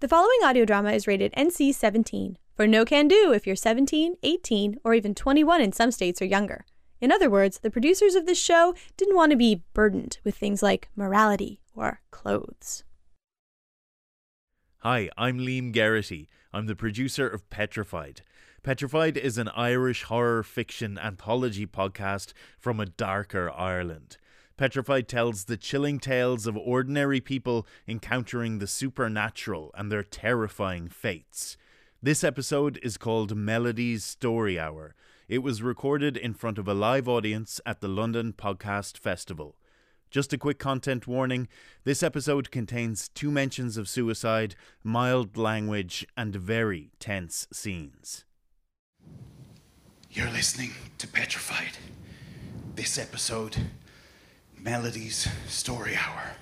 The following audio drama is rated NC 17 for no can do if you're 17, 18, or even 21 in some states or younger. In other words, the producers of this show didn't want to be burdened with things like morality or clothes. Hi, I'm Liam Geraghty. I'm the producer of Petrified. Petrified is an Irish horror fiction anthology podcast from a darker Ireland. Petrified tells the chilling tales of ordinary people encountering the supernatural and their terrifying fates. This episode is called Melody's Story Hour. It was recorded in front of a live audience at the London Podcast Festival. Just a quick content warning this episode contains two mentions of suicide, mild language, and very tense scenes. You're listening to Petrified. This episode, Melody's Story Hour.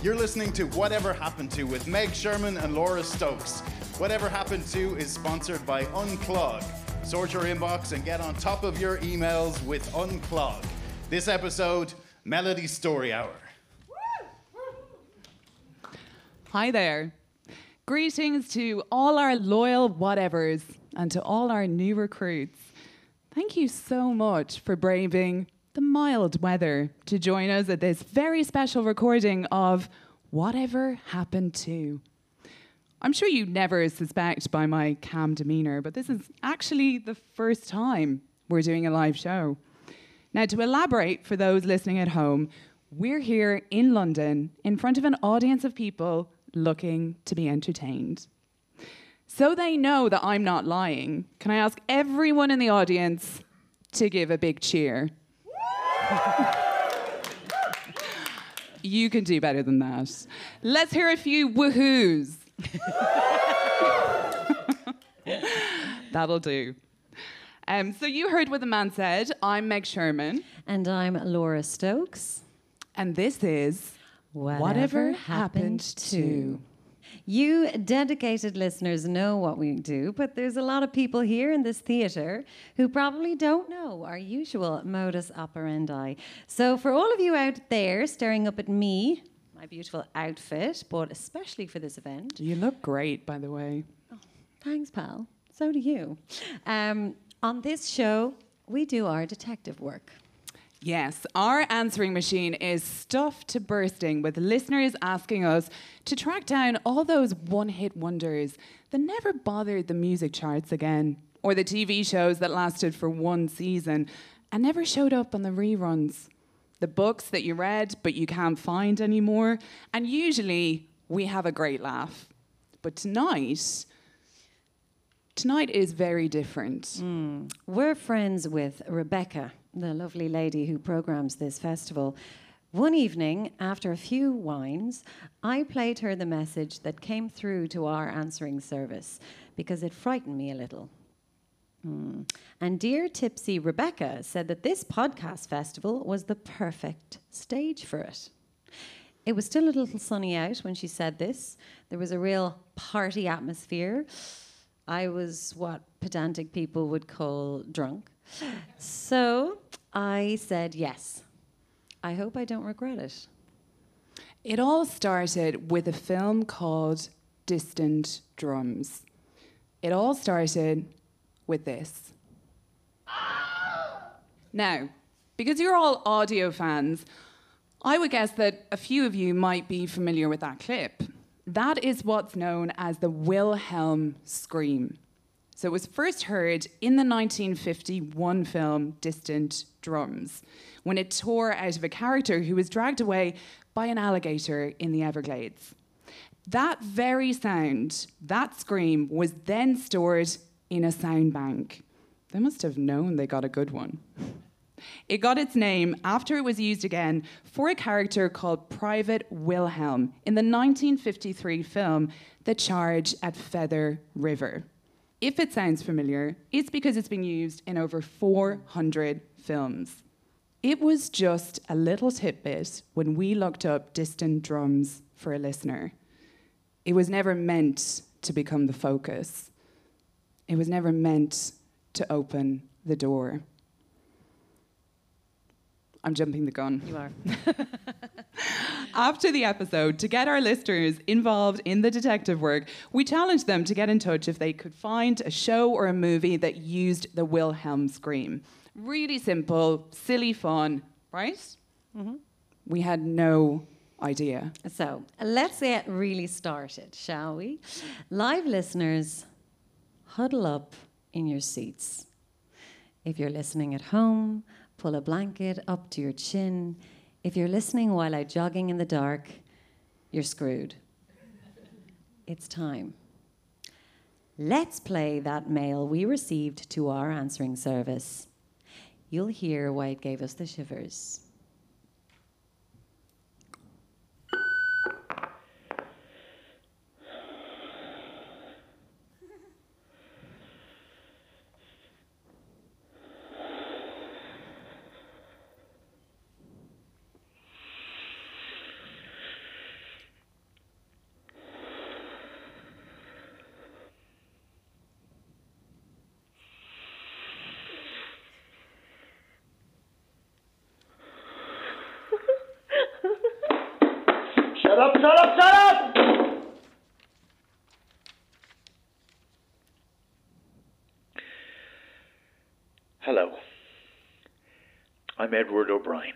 You're listening to Whatever Happened To with Meg Sherman and Laura Stokes. Whatever Happened To is sponsored by Unclog. Sort your inbox and get on top of your emails with Unclog. This episode, Melody's Story Hour. Hi there. Greetings to all our loyal whatevers and to all our new recruits. Thank you so much for braving the mild weather to join us at this very special recording of Whatever Happened To. I'm sure you never suspect by my calm demeanour, but this is actually the first time we're doing a live show. Now, to elaborate for those listening at home, we're here in London in front of an audience of people looking to be entertained. So they know that I'm not lying, can I ask everyone in the audience to give a big cheer? you can do better than that. Let's hear a few woohoos. That'll do. Um, so you heard what the man said. I'm Meg Sherman, And I'm Laura Stokes. and this is Whatever, happened to. You dedicated listeners know what we do, but there's a lot of people here in this theatre who probably don't know our usual modus operandi. So, for all of you out there staring up at me, my beautiful outfit, bought especially for this event, You look great, by the way. thanks, pal. So do you. Um, on this show, we do our detective work. Yes, our answering machine is stuffed to bursting with listeners asking us to track down all those one hit wonders that never bothered the music charts again, or the TV shows that lasted for one season and never showed up on the reruns. The books that you read but you can't find anymore, and usually we have a great laugh. But tonight, tonight is very different. Hmm. We're friends with Rebecca, the lovely lady who programs this festival. One evening, after a few wines, I played her the message that came through to our answering service because it frightened me a little. Hmm. And dear tipsy Rebecca said that this podcast festival was the perfect stage for it. It was still a little sunny out when she said this. There was a real party atmosphere. I was what pedantic people would call drunk. So I said yes. I hope I don't regret it. It all started with a film called Distant Drums. It all started with this. Now, because you're all audio fans, I would guess that a few of you might be familiar with that clip. That is what's known as the Wilhelm scream. So it was first heard in the 1951 film Distant Drums, when it tore out of a character who was dragged away by an alligator in the Everglades. That very sound, that scream, was then stored in a sound bank. They must have known they got a good one. It got its name after it was used again for a character called Private Wilhelm in the 1953 film The Charge at Feather River. If it sounds familiar, it's because it's been used in over 400 films. It was just a little tidbit when we looked up distant drums for a listener. It was never meant to become the focus. It was never meant to open the door. I'm jumping the gun. You are. After the episode, to get our listeners involved in the detective work, we challenged them to get in touch if they could find a show or a movie that used the Wilhelm scream. Really simple, silly fun, right? Mm-hmm. We had no idea. So let's get really started, shall we? Live listeners, huddle up in your seats. If you're listening at home, pull a blanket up to your chin. If you're listening while out jogging in the dark, you're screwed. It's time. Let's play that mail we received to our answering service. You'll hear why it gave us the shivers. Shut up, shut up, shut up! Hello. I'm Edward O'Brien.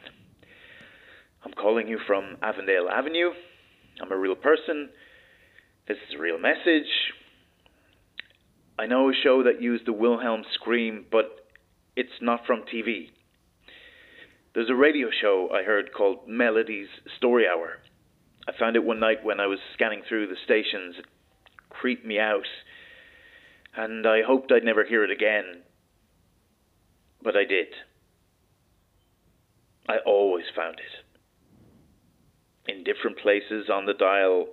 I'm calling you from Avondale Avenue. I'm a real person. This is a real message. I know a show that used the Wilhelm scream, but it's not from TV. There's a radio show I heard called Melody's Story Hour. I found it one night when I was scanning through the stations. It creeped me out, and I hoped I'd never hear it again. But I did. I always found it. In different places on the dial.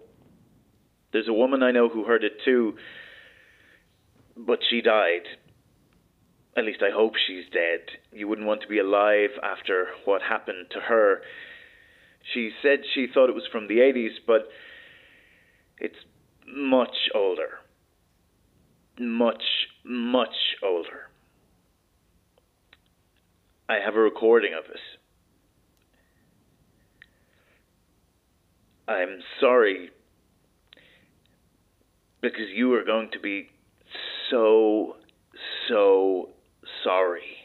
There's a woman I know who heard it too, but she died. At least I hope she's dead. You wouldn't want to be alive after what happened to her. She said she thought it was from the 80s, but it's much older. Much, much older. I have a recording of it. I'm sorry because you are going to be so, so sorry.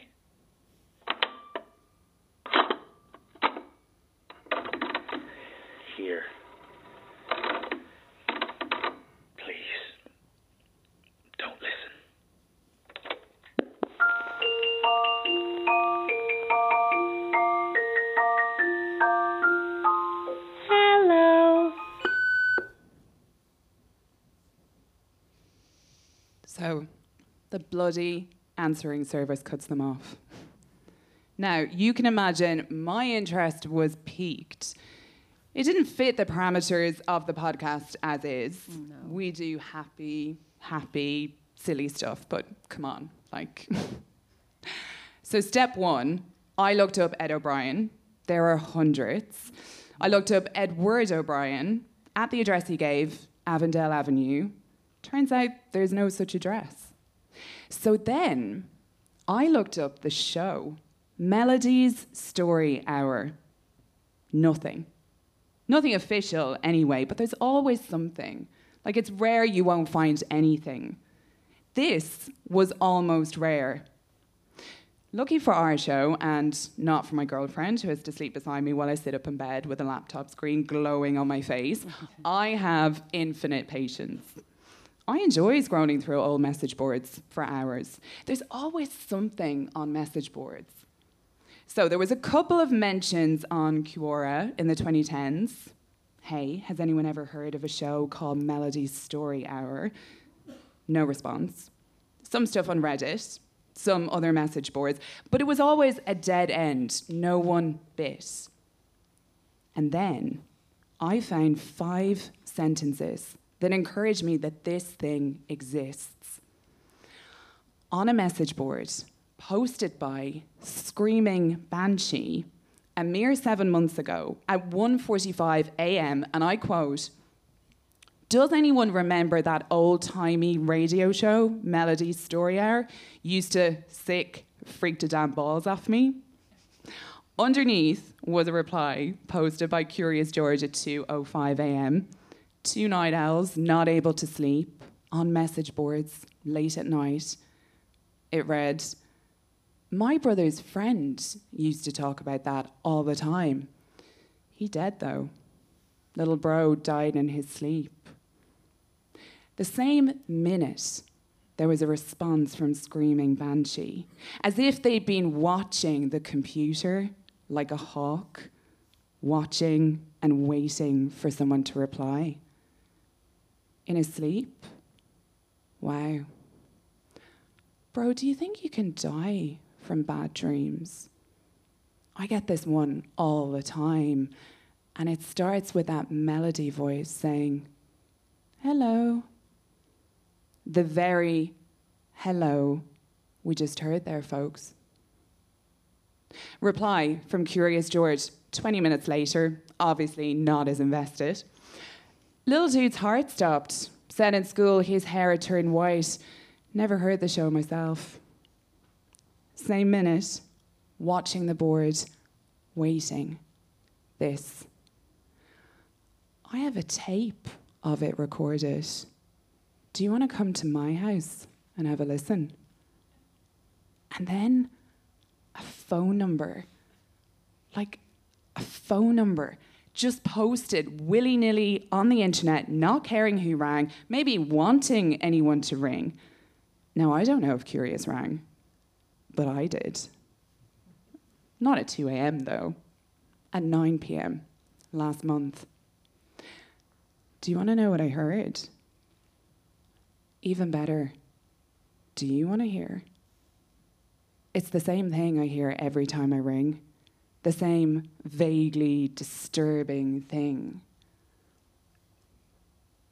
The bloody answering service cuts them off. Now, you can imagine my interest was piqued. It didn't fit the parameters of the podcast as is. Oh, we do happy, happy, silly stuff, but come on, like. so, step one, I looked up Ed O'Brien. There are hundreds. I looked up Edward O'Brien at the address he gave, Avondale Avenue. Turns out there's no such address. So then I looked up the show, Melody's Story Hour. Nothing. Nothing official anyway, but there's always something. Like it's rare you won't find anything. This was almost rare. Lucky for our show, and not for my girlfriend who has to sleep beside me while I sit up in bed with a laptop screen glowing on my face, I have infinite patience. I enjoy scrolling through old message boards for hours. There's always something on message boards. So there was a couple of mentions on Quora in the 2010s. Hey, has anyone ever heard of a show called Melody's Story Hour? No response. Some stuff on Reddit, some other message boards, but it was always a dead end. No one bit. And then I found five sentences that encourage me that this thing exists. On a message board, posted by Screaming Banshee, a mere seven months ago at 1.45 a.m., and I quote, does anyone remember that old-timey radio show, Melody Story Hour, used to sick, freak the damn balls off me? Underneath was a reply posted by Curious George at 2:05 a.m. Two night owls not able to sleep on message boards late at night. It read, "My brother's friend used to talk about that all the time. He dead though. Little bro died in his sleep." The same minute, there was a response from Screaming Banshee, as if they'd been watching the computer like a hawk, watching and waiting for someone to reply. In his sleep? Wow. Bro, do you think you can die from bad dreams? I get this one all the time, and it starts with that melody voice saying, Hello. The very hello we just heard there, folks. Reply from Curious George 20 minutes later, obviously not as invested. Little dude's heart stopped. Said in school his hair had turned white. Never heard the show myself. Same minute, watching the board, waiting. This. I have a tape of it recorded. Do you want to come to my house and have a listen? And then a phone number, like a phone number, just posted willy nilly on the internet, not caring who rang, maybe wanting anyone to ring. Now, I don't know if Curious rang, but I did. Not at 2 a.m., though, at 9 p.m. last month. Do you want to know what I heard? Even better, do you want to hear? It's the same thing I hear every time I ring, the same vaguely disturbing thing.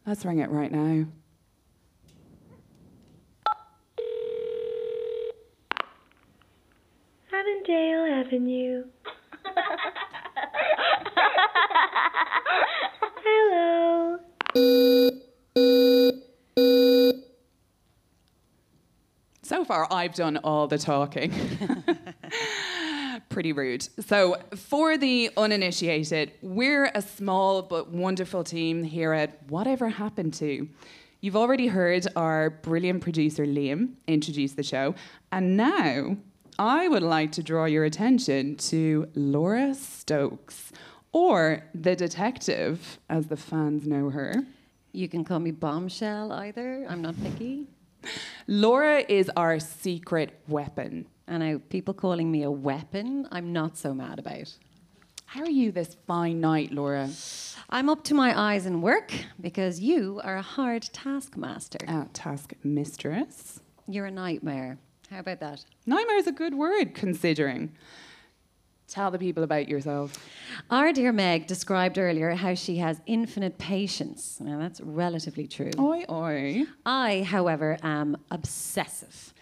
Let's ring it right now. Avondale Avenue. Hello. So far, I've done all the talking. Pretty rude. So, for the uninitiated, we're a small but wonderful team here at Whatever Happened to. You've already heard our brilliant producer Liam introduce the show, and now I would like to draw your attention to Laura Stokes, or the detective, as the fans know her. You can call me Bombshell either. I'm not picky. Laura is our secret weapon. And now people calling me a weapon, I'm not so mad about. How are you this fine night, Laura? I'm up to my eyes in work because you are a hard taskmaster. Uh, task mistress. You're a nightmare. How about that? Nightmare is a good word, considering. Tell the people about yourself. Our dear Meg described earlier how she has infinite patience. Now, that's relatively true. Oi, oi. I, however, am obsessive.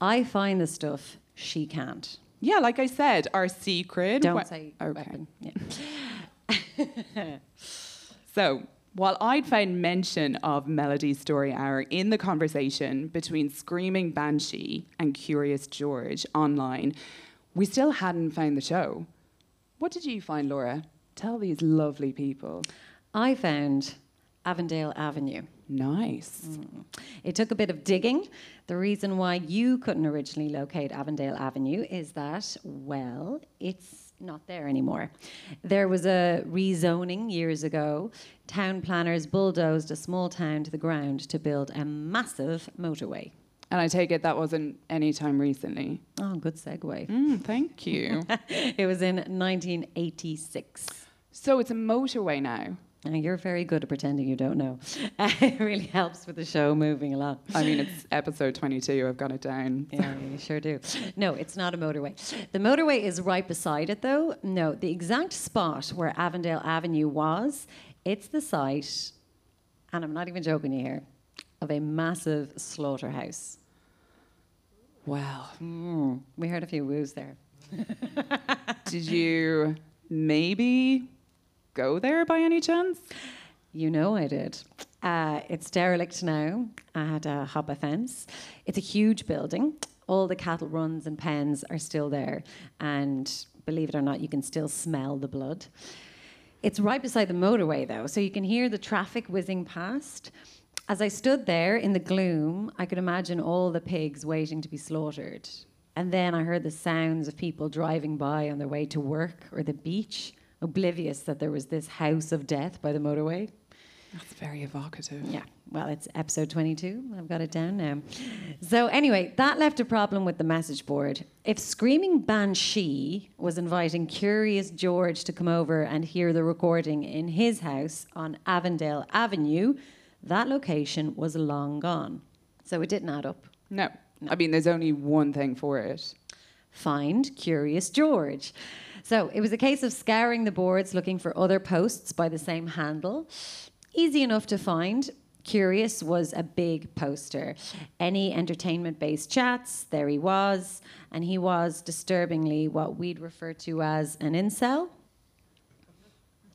I find the stuff she can't. Yeah, like I said, our secret. Don't we- say okay. weapon. Yeah. So, while I'd found mention of Melody's Story Hour in the conversation between Screaming Banshee and Curious George online, we still hadn't found the show. What did you find, Laura? Tell these lovely people. I found Avondale Avenue. Nice. It took a bit of digging. The reason why you couldn't originally locate Avondale Avenue is that, well, it's not there anymore. There was a rezoning years ago. Town planners bulldozed a small town to the ground to build a massive motorway. And I take it that wasn't any time recently. Oh, good segue. Mm, thank you. it was in 1986. so it's a motorway now. You're very good at pretending you don't know. it really helps with the show moving along. I mean, it's episode 22. I've got it down. Yeah, you sure do. No, it's not a motorway. The motorway is right beside it, though. No, the exact spot where Avondale Avenue was, it's the site, and I'm not even joking you here, of a massive slaughterhouse. Wow. Mm, we heard a few woos there. Did you maybe go there by any chance? You know I did. Uh, it's derelict now. I had to hop a fence. It's a huge building. All the cattle runs and pens are still there. And Believe it or not, you can still smell the blood. It's right beside the motorway, though, so you can hear the traffic whizzing past. As I stood there in the gloom, I could imagine all the pigs waiting to be slaughtered. And then I heard the sounds of people driving by on their way to work or the beach, oblivious that there was this house of death by the motorway. That's very evocative. Yeah, well, it's episode 22. I've got it down now. So, anyway, that left a problem with the message board. If Screaming Banshee was inviting Curious George to come over and hear the recording in his house on Avondale Avenue, that location was long gone. So, it didn't add up. No. I mean, there's only one thing for it. Find Curious George. So, it was a case of scouring the boards looking for other posts by the same handle. Easy enough to find. Curious was a big poster. Any entertainment based chats, there he was. And he was disturbingly what we'd refer to as an incel.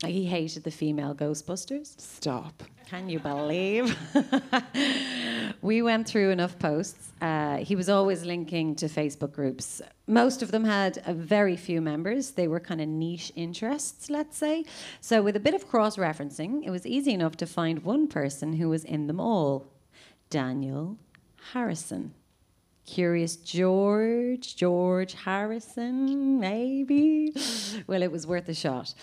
He hated the female Ghostbusters. Stop. Can you believe? we went through enough posts. Uh, he was always linking to Facebook groups. Most of them had a very few members. They were kind of niche interests, let's say. So, with a bit of cross referencing, it was easy enough to find one person who was in them all Daniel Harrison. Curious George, George Harrison, maybe? Well, it was worth a shot.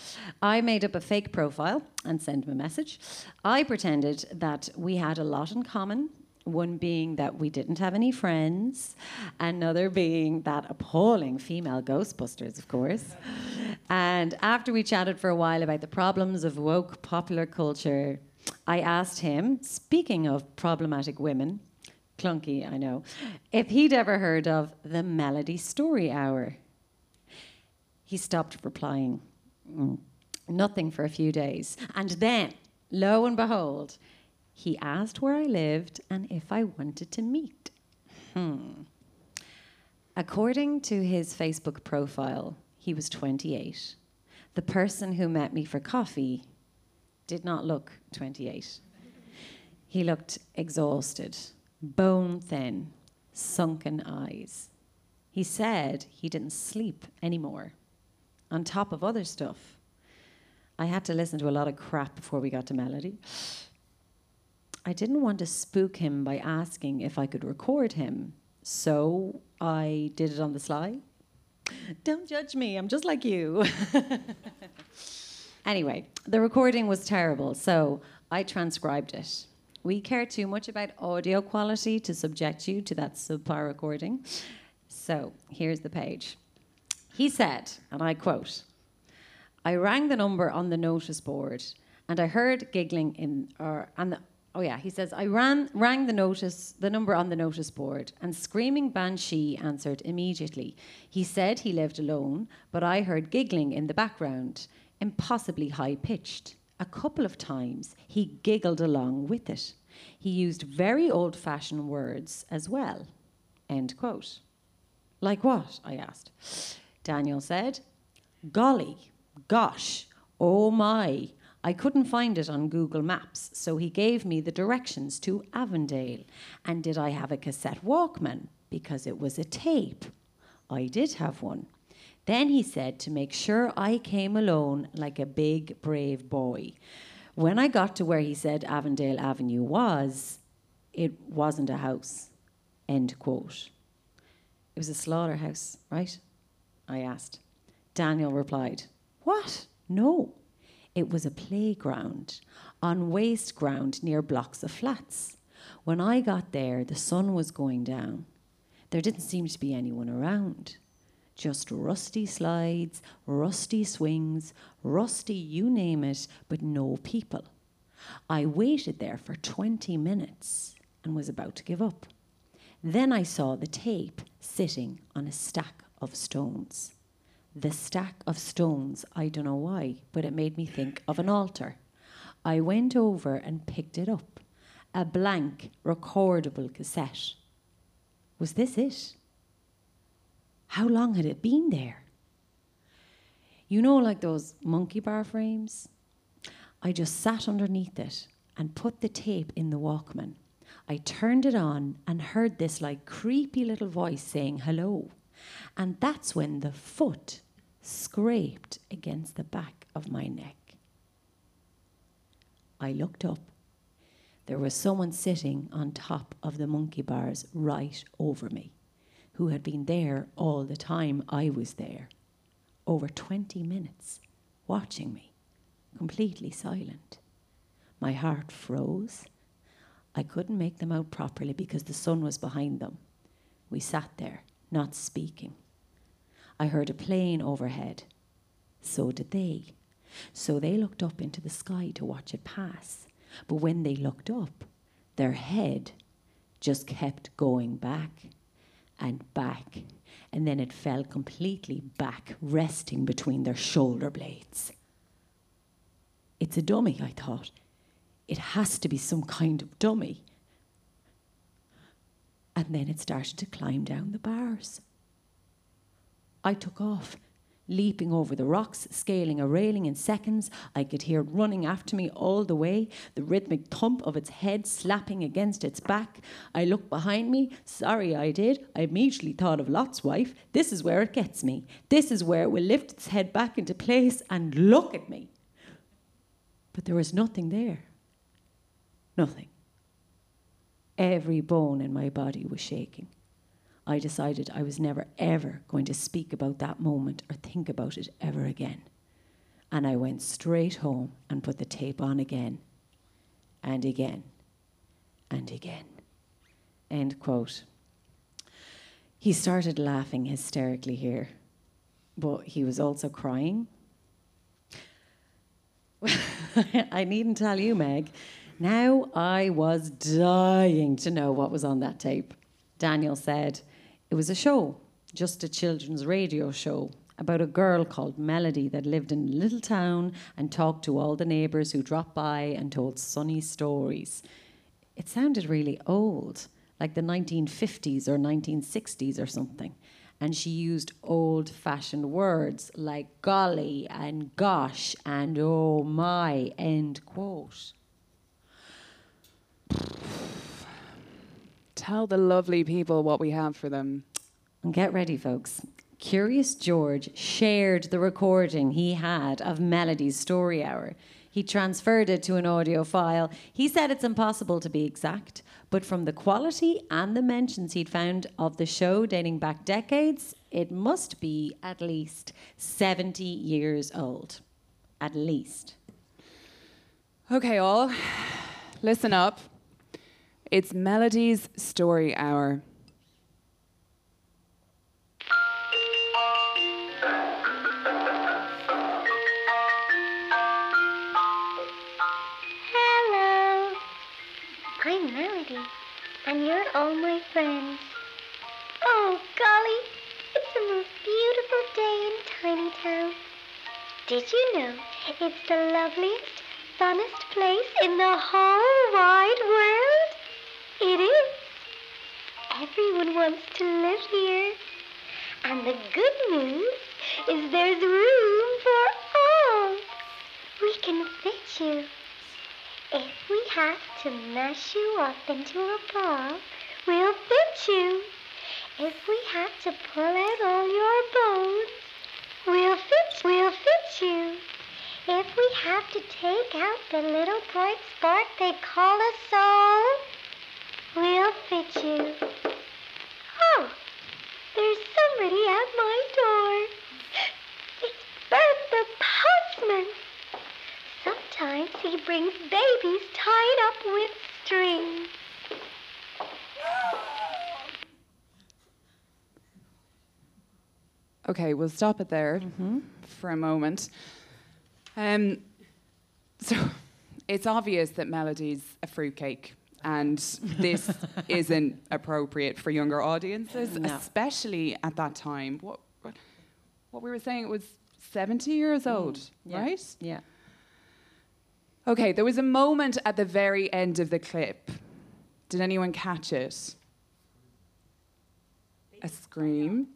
I made up a fake profile and sent him a message. I pretended that we had a lot in common. One being that we didn't have any friends, another being that appalling female Ghostbusters, of course. And after we chatted for a while about the problems of woke popular culture, I asked him, speaking of problematic women, clunky, I know, if he'd ever heard of the Melody Story Hour. He stopped replying. Mm, nothing for a few days. And then, lo and behold, he asked where I lived and if I wanted to meet. Hmm. According to his Facebook profile, he was 28. The person who met me for coffee did not look 28. He looked exhausted bone thin, sunken eyes. He said he didn't sleep anymore, on top of other stuff. I had to listen to a lot of crap before we got to Melody. I didn't want to spook him by asking if I could record him, so I did it on the sly. Don't judge me, I'm just like you. anyway, the recording was terrible, so I transcribed it. We care too much about audio quality to subject you to that subpar recording. So here's the page. He said, and I quote, I rang the number on the notice board and I heard giggling in, or, and the, oh yeah, he says, I ran, rang the notice, the number on the notice board and screaming banshee answered immediately. He said he lived alone, but I heard giggling in the background, impossibly high pitched. A couple of times he giggled along with it. He used very old fashioned words as well. End quote. Like what? I asked. Daniel said, Golly, gosh, oh my. I couldn't find it on Google Maps, so he gave me the directions to Avondale. And did I have a cassette Walkman? Because it was a tape. I did have one. Then he said to make sure I came alone like a big, brave boy. When I got to where he said Avondale Avenue was, it wasn't a house. End quote. It was a slaughterhouse, right? I asked. Daniel replied, What? No. It was a playground on waste ground near blocks of flats. When I got there, the sun was going down. There didn't seem to be anyone around. Just rusty slides, rusty swings, rusty you name it, but no people. I waited there for 20 minutes and was about to give up. Then I saw the tape sitting on a stack of stones. The stack of stones, I don't know why, but it made me think of an altar. I went over and picked it up. A blank, recordable cassette. Was this it? How long had it been there? You know, like those monkey bar frames? I just sat underneath it and put the tape in the Walkman. I turned it on and heard this like creepy little voice saying hello. And that's when the foot scraped against the back of my neck. I looked up. There was someone sitting on top of the monkey bars right over me, who had been there all the time I was there, over 20 minutes, watching me, completely silent. My heart froze. I couldn't make them out properly because the sun was behind them. We sat there, not speaking. I heard a plane overhead. So did they. So they looked up into the sky to watch it pass. But when they looked up, their head just kept going back and back. And then it fell completely back, resting between their shoulder blades. It's a dummy, I thought. It has to be some kind of dummy. And then it started to climb down the bars. I took off, leaping over the rocks, scaling a railing in seconds. I could hear it running after me all the way, the rhythmic thump of its head slapping against its back. I looked behind me. Sorry, I did. I immediately thought of Lot's wife. This is where it gets me. This is where it will lift its head back into place and look at me. But there was nothing there. Nothing. Every bone in my body was shaking. I decided I was never, ever going to speak about that moment or think about it ever again. And I went straight home and put the tape on again, and again, and again. End quote. He started laughing hysterically here, but he was also crying. I needn't tell you, Meg. Now I was dying to know what was on that tape. Daniel said, it was a show, just a children's radio show about a girl called Melody that lived in a little town and talked to all the neighbours who dropped by and told sunny stories. It sounded really old, like the 1950s or 1960s or something. And she used old fashioned words like golly and gosh and oh my, end quote. Tell the lovely people what we have for them. And get ready, folks. Curious George shared the recording he had of Melody's story hour. He transferred it to an audio file. He said it's impossible to be exact, but from the quality and the mentions he'd found of the show dating back decades, it must be at least 70 years old. At least. Okay, all, listen up. It's Melody's Story Hour. Hello. I'm Melody, and you're all my friends. Oh, golly, it's the most beautiful day in Tiny Town. Did you know it's the loveliest, funnest place in the whole wide world? It is. Everyone wants to live here. And the good news is there's room for all. We can fit you. If we have to mash you up into a ball, we'll fit you. If we have to pull out all your bones, we'll fit we'll fit you. If we have to take out the little bright spark they call a soul, we'll fit you. Oh, there's somebody at my door. It's Bert the postman. Sometimes he brings babies tied up with string. Okay, we'll stop it there for a moment. Um, so it's obvious that Melody's a fruitcake, and this isn't appropriate for younger audiences, No. especially at that time. What, what, what we were saying, it was 70 years mm. old, Yeah. right? Yeah. Okay, there was a moment at the very end of the clip. Did anyone catch it? A scream.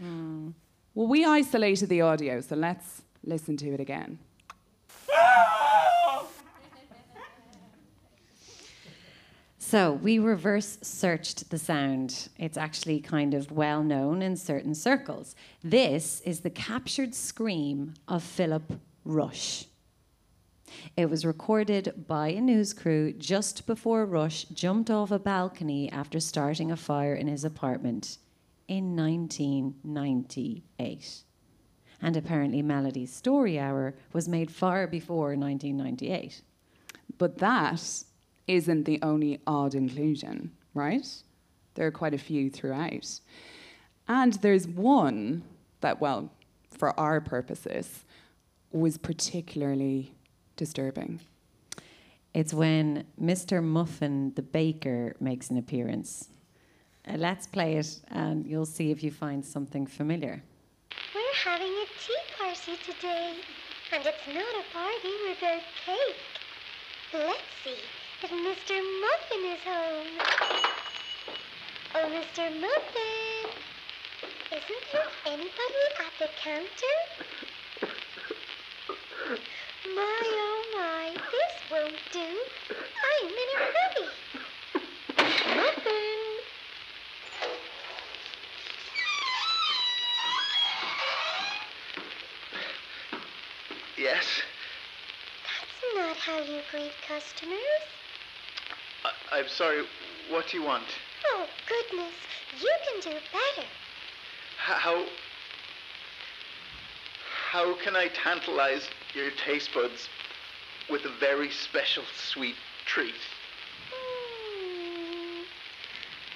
Hmm. Well, we isolated the audio, so let's listen to it again. So we reverse searched the sound. It's actually kind of well known in certain circles. This is the captured scream of Philip Rush. It was recorded by a news crew just before Rush jumped off a balcony after starting a fire in his apartment in 1998. And apparently, Melody's Story Hour was made far before 1998. But that isn't the only odd inclusion, right? There are quite a few throughout. And there's one that, well, for our purposes, was particularly disturbing. It's when Mr. Muffin the baker makes an appearance. Uh, let's play it and you'll see if you find something familiar. We're having a tea party today, and it's not a party without cake. Let's see if Mr. Muffin is home. Oh, Mr. Muffin! Isn't there anybody at the counter? My, oh my, this won't do. I'm in a hurry. Muffin! Yes? That's not how you greet customers. I- I'm sorry. What do you want? Oh, goodness, you can do better. How. How can I tantalize your taste buds with a very special sweet treat? Hmm.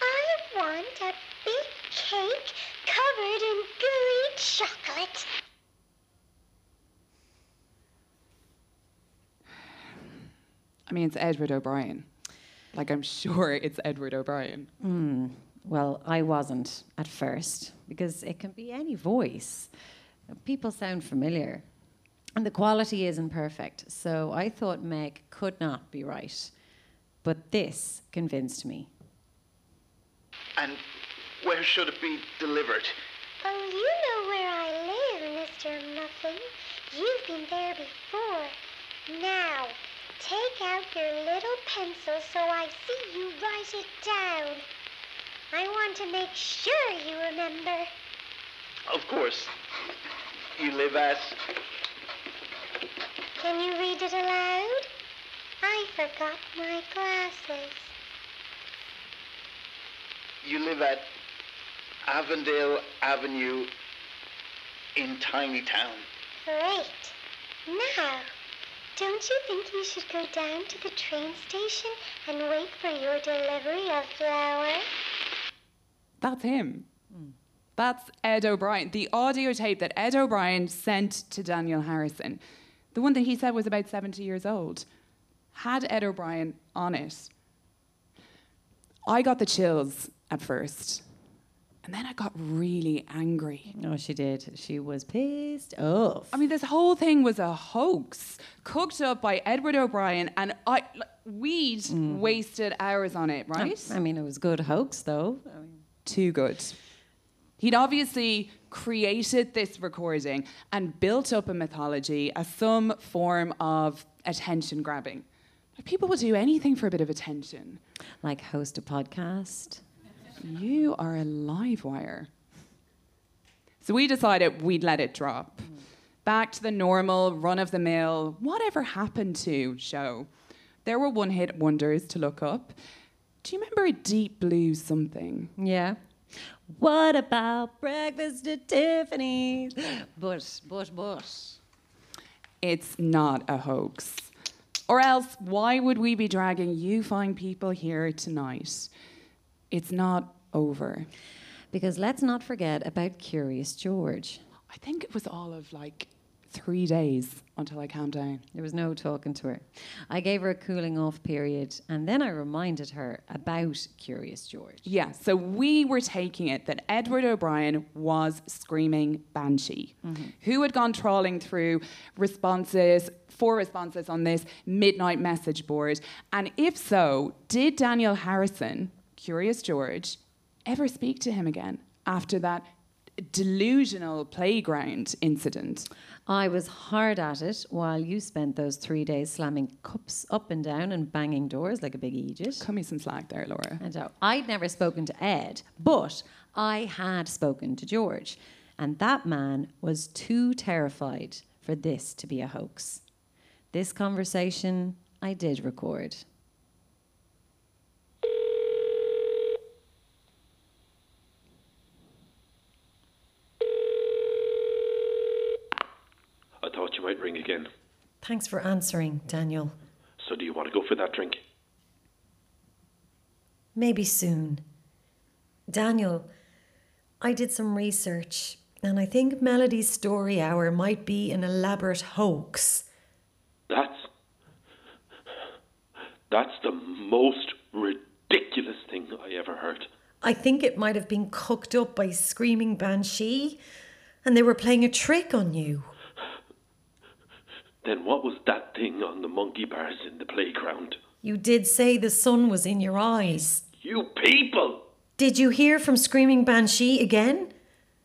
I want a big cake covered in gooey chocolate. I mean, it's Edward O'Brien. Like, I'm sure it's Edward O'Brien. Hmm. Well, I wasn't at first because it can be any voice. People sound familiar. And the quality isn't perfect. So I thought Meg could not be right. But this convinced me. And where should it be delivered? Oh, you know where I live, Mr. Muffin. You've been there before. Now, take out your little pencil so I see you write it down. I want to make sure you remember. Of course. You live at. Can you read it aloud? I forgot my glasses. You live at Avondale Avenue in Tiny Town. Great. Now, don't you think you should go down to the train station and wait for your delivery of flour? That's him. Hmm. That's Ed O'Brien. The audio tape that Ed O'Brien sent to Daniel Harrison, the one that he said was about 70 years old, had Ed O'Brien on it. I got the chills at first. And then I got really angry. No, she did. She was pissed off. I mean, this whole thing was a hoax cooked up by Edward O'Brien, and I, like, we'd mm. wasted hours on it, right? I mean, it was good hoax, though. I mean, too good. He'd obviously created this recording and built up a mythology as some form of attention grabbing. People will do anything for a bit of attention. like host a podcast. You are a live wire. So we decided we'd let it drop. Back to the normal, run of the mill, whatever happened to show. There were one hit wonders to look up. Do you remember a deep blue something? Yeah. What about breakfast at Tiffany's? Bush, bush, bush. it's not a hoax. Or else, why would we be dragging you fine people here tonight? It's not over. Because let's not forget about Curious George. I think it was all of like three days until I calmed down. There was no talking to her. I gave her a cooling off period and then I reminded her about Curious George. Yeah, so we were taking it that Edward O'Brien was screaming banshee, mm-hmm. who had gone trawling through responses, four responses on this midnight message board. And if so, did Daniel Harrison, Curious George, ever speak to him again after that delusional playground incident. I was hard at it while you spent those three days slamming cups up and down and banging doors like a big idiot. Cut me some slack there, Laura. And uh, I'd never spoken to Ed, but I had spoken to George, and that man was too terrified for this to be a hoax. This conversation I did record. I thought you might ring again. Thanks for answering, Daniel. So do you want to go for that drink? Maybe soon. Daniel, I did some research, and I think Melody's story hour might be an elaborate hoax. That's that's the most ridiculous thing I ever heard. I think it might have been cooked up by Screaming Banshee, and they were playing a trick on you. Then what was that thing on the monkey bars in the playground? You did say the sun was in your eyes. You people! Did you hear from Screaming Banshee again?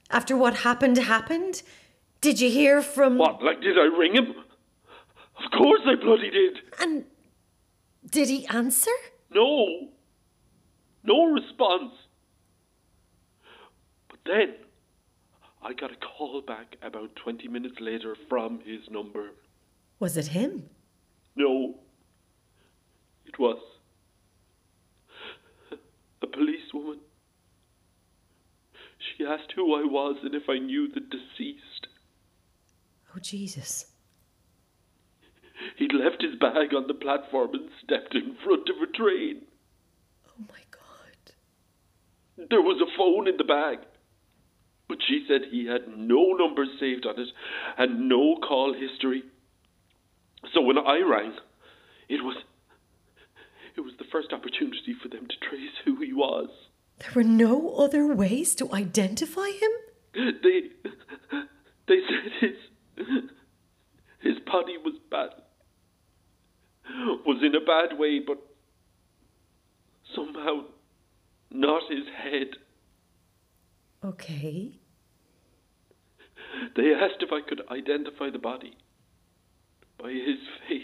After what happened happened? Did you hear from. What, like did I ring him? Of course I bloody did. And did he answer? No. No response. But then I got a call back about 20 minutes later from his number. Was it him? No. It was a policewoman. She asked who I was and if I knew the deceased. Oh, Jesus. He'd left his bag on the platform and stepped in front of a train. Oh, my God. There was a phone in the bag. But she said he had no numbers saved on it and no call history. So when I rang, it was it was the first opportunity for them to trace who he was. There were no other ways to identify him? They they said his his body was bad was in a bad way, but somehow not his head. Okay. They asked if I could identify the body by his face.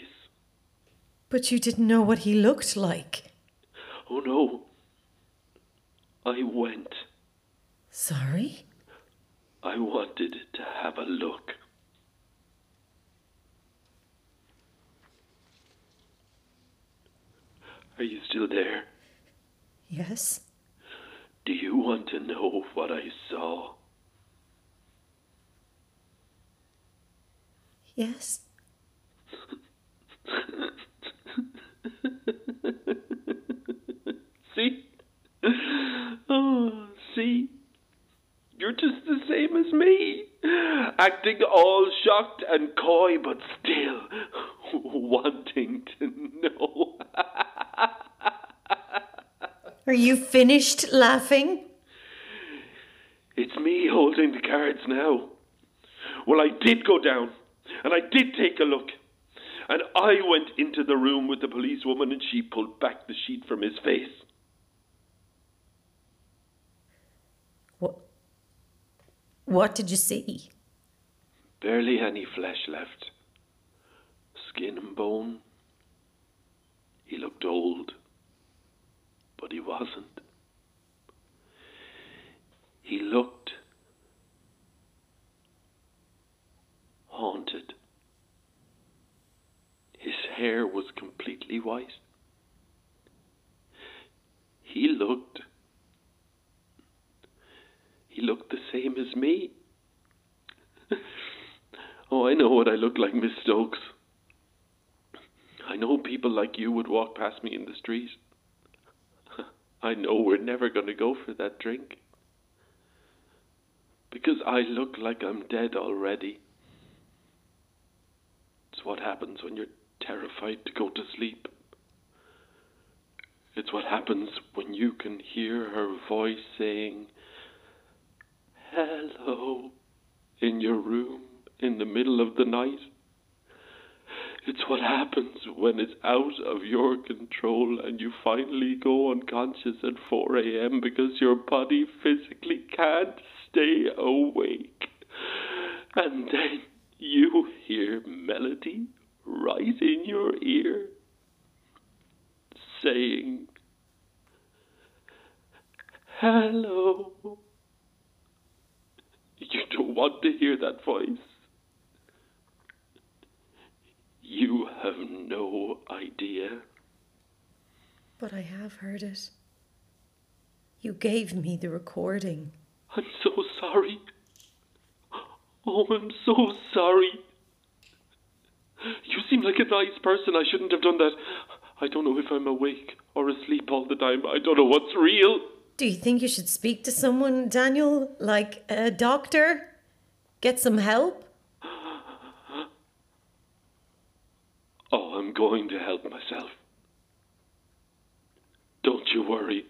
But you didn't know what he looked like. Oh no. I went. Sorry? I wanted to have a look. Are you still there? Yes. Do you want to know what I saw? Yes. see? Oh, see? You're just the same as me. Acting all shocked and coy, but still wanting to know. Are you finished laughing? It's me holding the cards now. Well, I did go down, and I did take a look. And I went into the room with the policewoman, and she pulled back the sheet from his face. What? What did you see? Barely any flesh left. Skin and bone. He looked old, but he wasn't. He looked haunted. His hair was completely white. He looked. He looked the same as me. oh, I know what I look like, Miss Stokes. I know people like you would walk past me in the street. I know we're never going to go for that drink. Because I look like I'm dead already. It's what happens when you're terrified to go to sleep. It's what happens when you can hear her voice saying, Hello, in your room in the middle of the night. It's what happens when it's out of your control and you finally go unconscious at 4 a.m. because your body physically can't stay awake. And then you hear melody right in your ear saying, Hello. You don't want to hear that voice. You have no idea. But I have heard it. You gave me the recording. I'm so sorry. Oh, I'm so sorry. You seem like a nice person. I shouldn't have done that. I don't know if I'm awake or asleep all the time. I don't know what's real. Do you think you should speak to someone, Daniel? Like a doctor? Get some help? Oh, I'm going to help myself. Don't you worry.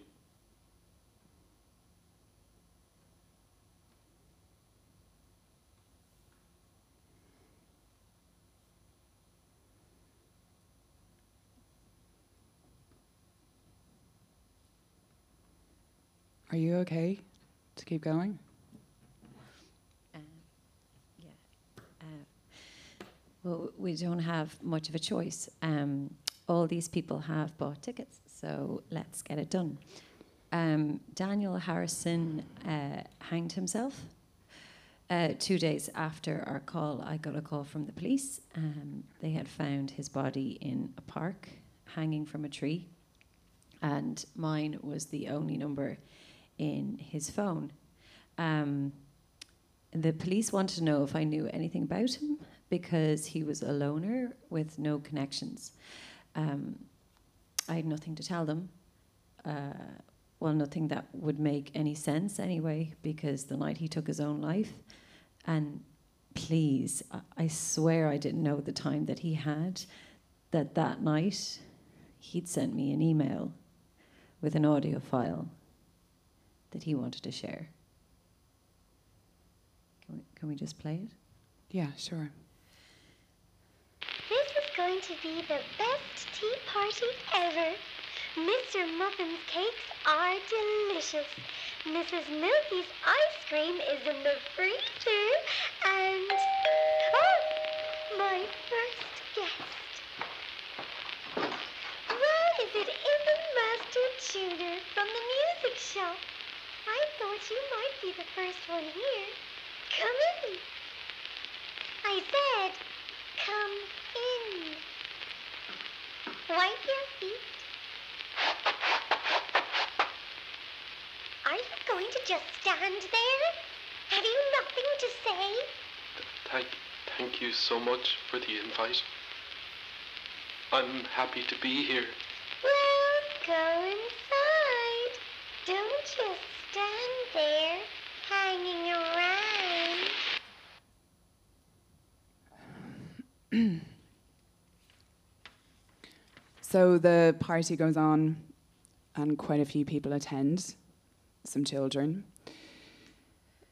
Are you okay to keep going? Well, we don't have much of a choice. Um, all these people have bought tickets, so let's get it done. Um, Daniel Harrison uh, hanged himself. Uh, two days after our call, I got a call from the police. Um, they had found his body in a park, hanging from a tree, and mine was the only number in his phone. Um, the police wanted to know if I knew anything about him because he was a loner with no connections. Um, I had nothing to tell them. Uh, well, nothing that would make any sense anyway, because the night he took his own life, and please, I, I swear I didn't know the time that he had, that that night he'd sent me an email with an audio file that he wanted to share. Can we, can we just play it? Yeah, sure. This is going to be the best tea party ever. Mr. Muffin's cakes are delicious. Mrs. Milky's ice cream is in the freezer. And. Oh! My first guest. Why is it in the master tuner from the music shop? I thought you might be the first one here. Come in. I said, come in. Wipe your feet. Are you going to just stand there? Have you nothing to say? Thank, thank you so much for the invite. I'm happy to be here. Well, go inside. Don't just stand there, hanging around. So the party goes on, and quite a few people attend, some children.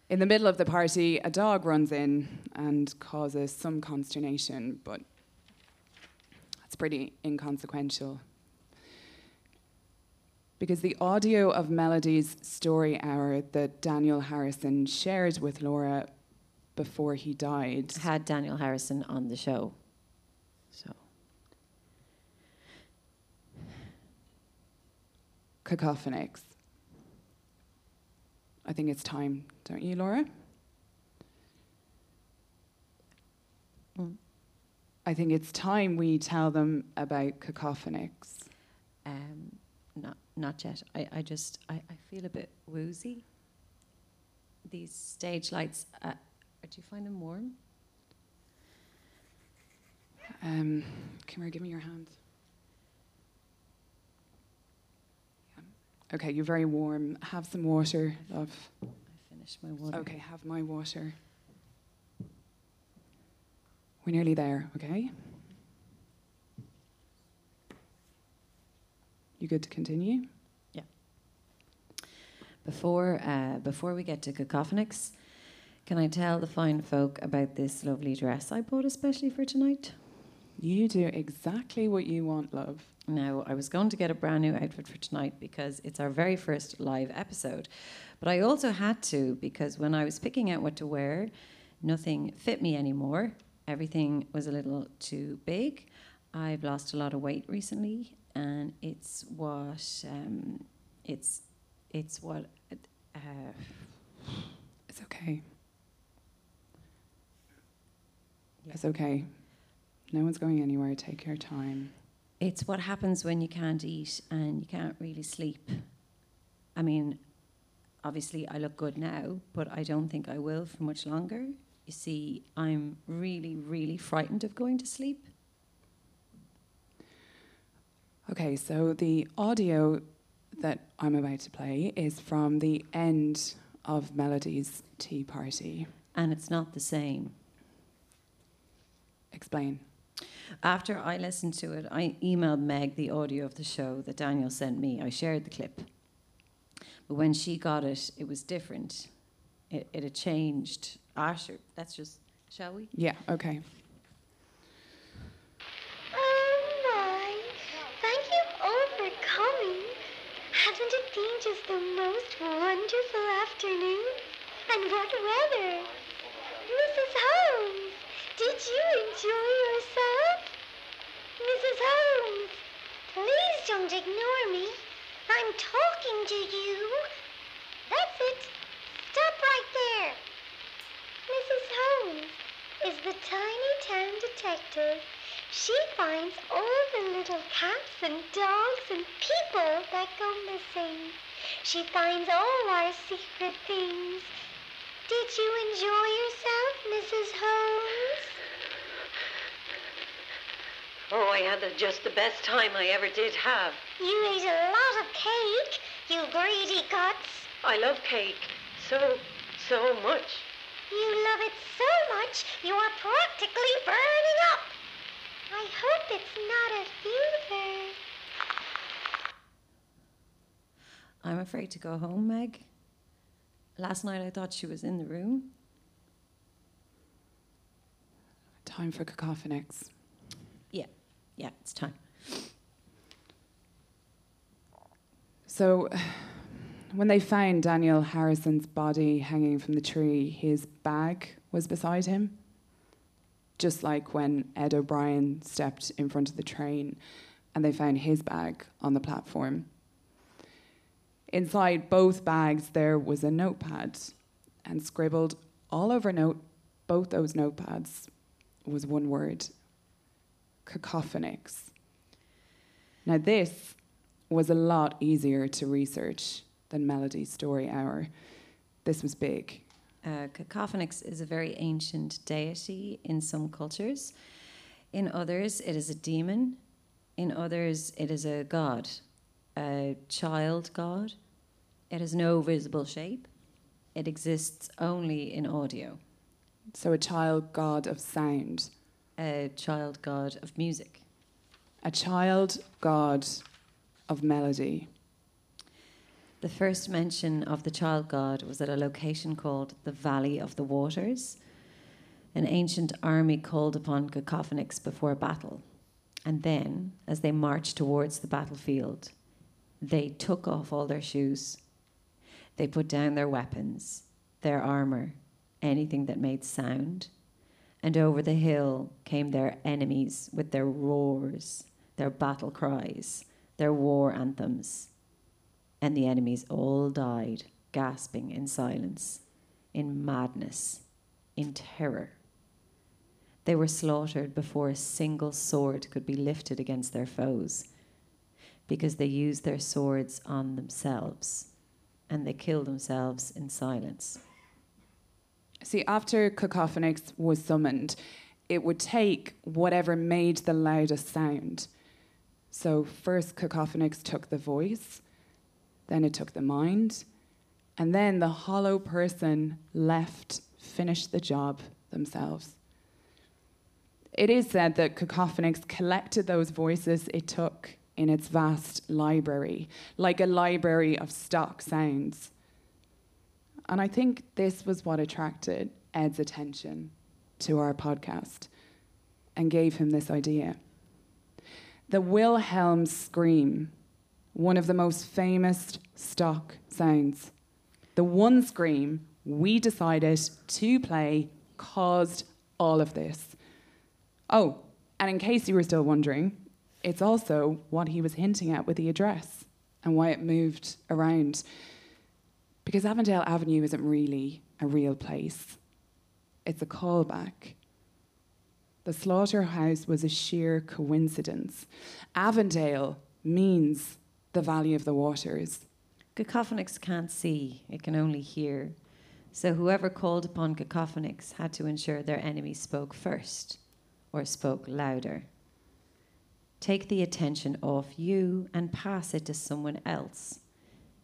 In the middle of the party, a dog runs in and causes some consternation, but it's pretty inconsequential. Because the audio of Melody's story hour that Daniel Harrison shared with Laura before he died Had Daniel Harrison on the show. So. cacophonics. I think it's time, don't you, Laura? Mm. I think it's time we tell them about cacophonics. Um, not not yet. I, I just I, I feel a bit woozy. These stage lights. Uh, do you find them warm? Um, come here, give me your hand. Okay, you're very warm. Have some water, love. I finished my water. Okay, have my water. We're nearly there, okay? You good to continue? Yeah. Before uh, before we get to cacophonics, can I tell the fine folk about this lovely dress I bought especially for tonight? You do exactly what you want, love. Now, I was going to get a brand new outfit for tonight because it's our very first live episode. But I also had to because when I was picking out what to wear, nothing fit me anymore. Everything was a little too big. I've lost a lot of weight recently, and it's what um, it's it's what uh, It's okay. It's okay. No one's going anywhere. Take your time. it's what happens when you can't eat and you can't really sleep. I mean, obviously I look good now, but I don't think I will for much longer. You see, I'm really, really frightened of going to sleep. Okay, so the audio that I'm about to play is from the end of Melody's tea party. And it's not the same. Explain. After I listened to it, I emailed Meg the audio of the show that Daniel sent me. I shared the clip. But when she got it, it was different. It, it had changed. Sure. Let's just, shall we? Yeah, okay. Oh my! Thank you all for coming. Hasn't it been just the most wonderful afternoon? And what weather! Mrs. Holmes, did you enjoy yourself? Mrs. Holmes, please don't ignore me. I'm talking to you. That's it. Stop right there. Mrs. Holmes is the tiny town detective. She finds all the little cats and dogs and people that go missing. She finds all our secret things. Did you enjoy yourself, Mrs. Holmes? Oh, I had the, just the best time I ever did have. You ate a lot of cake, you greedy guts. I love cake so, so much. You love it so much, you are practically burning up. I hope it's not a fever. I'm afraid to go home, Meg. Last night I thought she was in the room. Time for cacophonics. Yeah, it's time. So, when they found Daniel Harrison's body hanging from the tree, his bag was beside him. Just like when Ed O'Brien stepped in front of the train and they found his bag on the platform. Inside both bags, there was a notepad, and scribbled all over note, both those notepads was one word cacophonics. Now, this was a lot easier to research than Melody's Story Hour. This was big. Uh, Cacophonix is a very ancient deity in some cultures. In others, it is a demon. In others, it is a god, a child god. It has no visible shape. It exists only in audio. So, a child god of sound, A child god of music. a child god of melody. The first mention of the child god was at a location called the Valley of the Waters. An ancient army called upon Cacophonix before battle. And then, as they marched towards the battlefield, they took off all their shoes. They put down their weapons, their armor, anything that made sound. And over the hill came their enemies with their roars, their battle cries, their war anthems and the enemies all died, gasping in silence, in madness, in terror. They were slaughtered before a single sword could be lifted against their foes, because they used their swords on themselves, and they killed themselves in silence. See, after Cacophonix was summoned, it would take whatever made the loudest sound. So, first, Cacophonix took the voice, then it took the mind, and then the hollow person left, finished the job themselves. It is said that Cacophonix collected those voices it took in its vast library, like a library of stock sounds. And I think this was what attracted Ed's attention to our podcast. and gave him this idea. The Wilhelm scream, one of the most famous stock sounds. The one scream we decided to play caused all of this. Oh, and in case you were still wondering, it's also what he was hinting at with the address and why it moved around. Because Avondale Avenue isn't really a real place, it's a callback. The slaughterhouse was a sheer coincidence. Avondale means the Valley of the Waters. Cacophonics can't see, it can only hear. So whoever called upon cacophonics had to ensure their enemy spoke first or spoke louder. Take the attention off you and pass it to someone else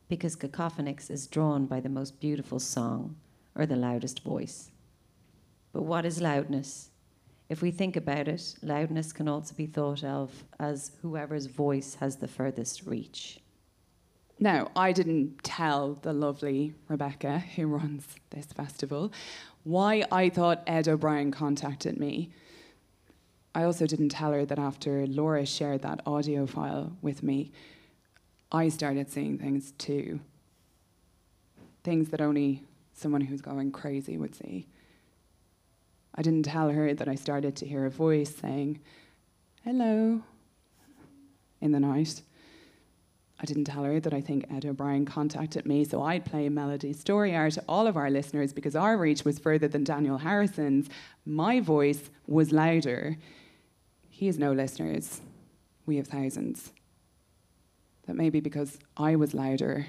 because cacophonics is drawn by the most beautiful song or the loudest voice. But what is loudness? If we think about it, loudness can also be thought of as whoever's voice has the furthest reach. Now, I didn't tell the lovely Rebecca, who runs this festival, why I thought Ed O'Brien contacted me. I also didn't tell her that after Laura shared that audio file with me, I started seeing things too. Things that only someone who's going crazy would see. I didn't tell her that I started to hear a voice saying, hello, in the night. I didn't tell her that I think Ed O'Brien contacted me so I'd play Melody Story Hour to all of our listeners because our reach was further than Daniel Harrison's. My voice was louder. He has no listeners. We have thousands. That maybe because I was louder,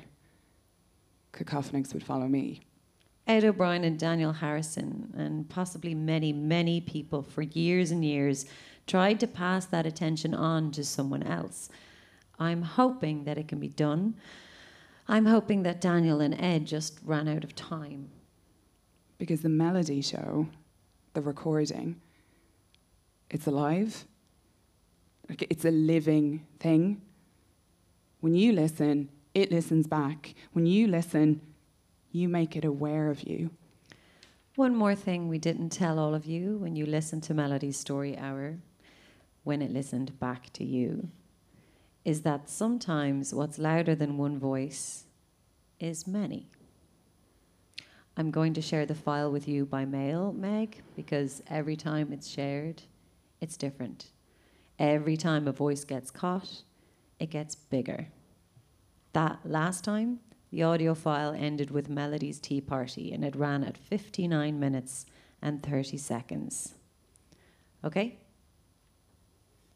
cacophonics would follow me. Ed O'Brien and Daniel Harrison, and possibly many, many people for years and years, tried to pass that attention on to someone else. I'm hoping that it can be done. I'm hoping that Daniel and Ed just ran out of time. Because the melody show, the recording, it's alive. Like it's a living thing. When you listen, it listens back. When you listen, you make it aware of you. One more thing we didn't tell all of you when you listened to Melody's Story Hour, when it listened back to you is that sometimes what's louder than one voice is many. I'm going to share the file with you by mail, Meg, because every time it's shared, it's different. Every time a voice gets caught, it gets bigger. That last time, the audio file ended with Melody's tea party and it ran at 59 minutes and 30 seconds. Okay?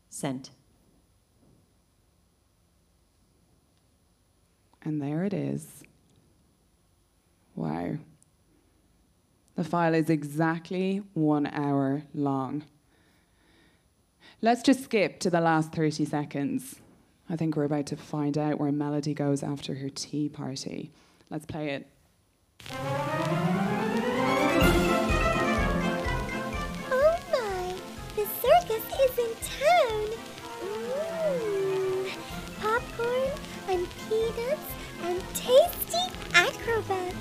Sent. And there it is. Wow. The file is exactly one hour long. Let's just skip to the last 30 seconds. I think we're about to find out where Melody goes after her tea party. Let's play it. Oh my, the circus is in town. Mmm, popcorn and peanuts and tasty acrobats.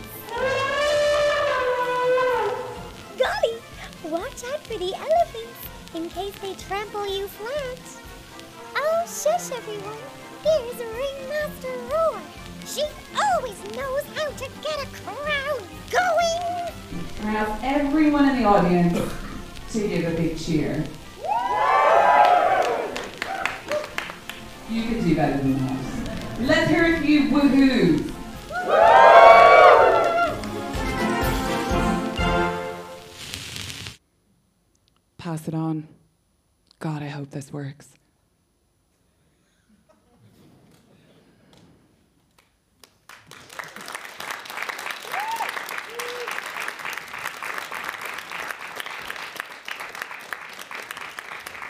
Golly, watch out for the elephants in case they trample you flat. Shush everyone. Here's Ringmaster Roar. She always knows how to get a crowd going. I ask everyone in the audience to give a big cheer. You could do better than that. Let's hear a few woohoos. Pass it on. God, I hope this works.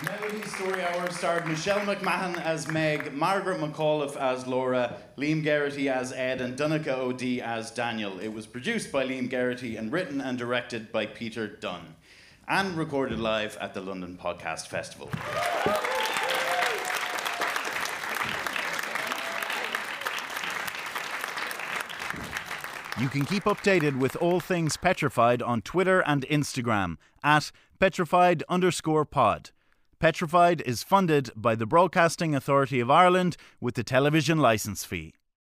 Melody Story Hour starred Michelle McMahon as Meg, Margaret McAuliffe as Laura, Liam Geraghty as Ed, and Donica O'D as Daniel. It was produced by Liam Geraghty and written and directed by Peter Dunn, and recorded live at the London Podcast Festival. You can keep updated with all things petrified on Twitter and Instagram at petrified underscore pod. Petrified is funded by the Broadcasting Authority of Ireland with the television licence fee.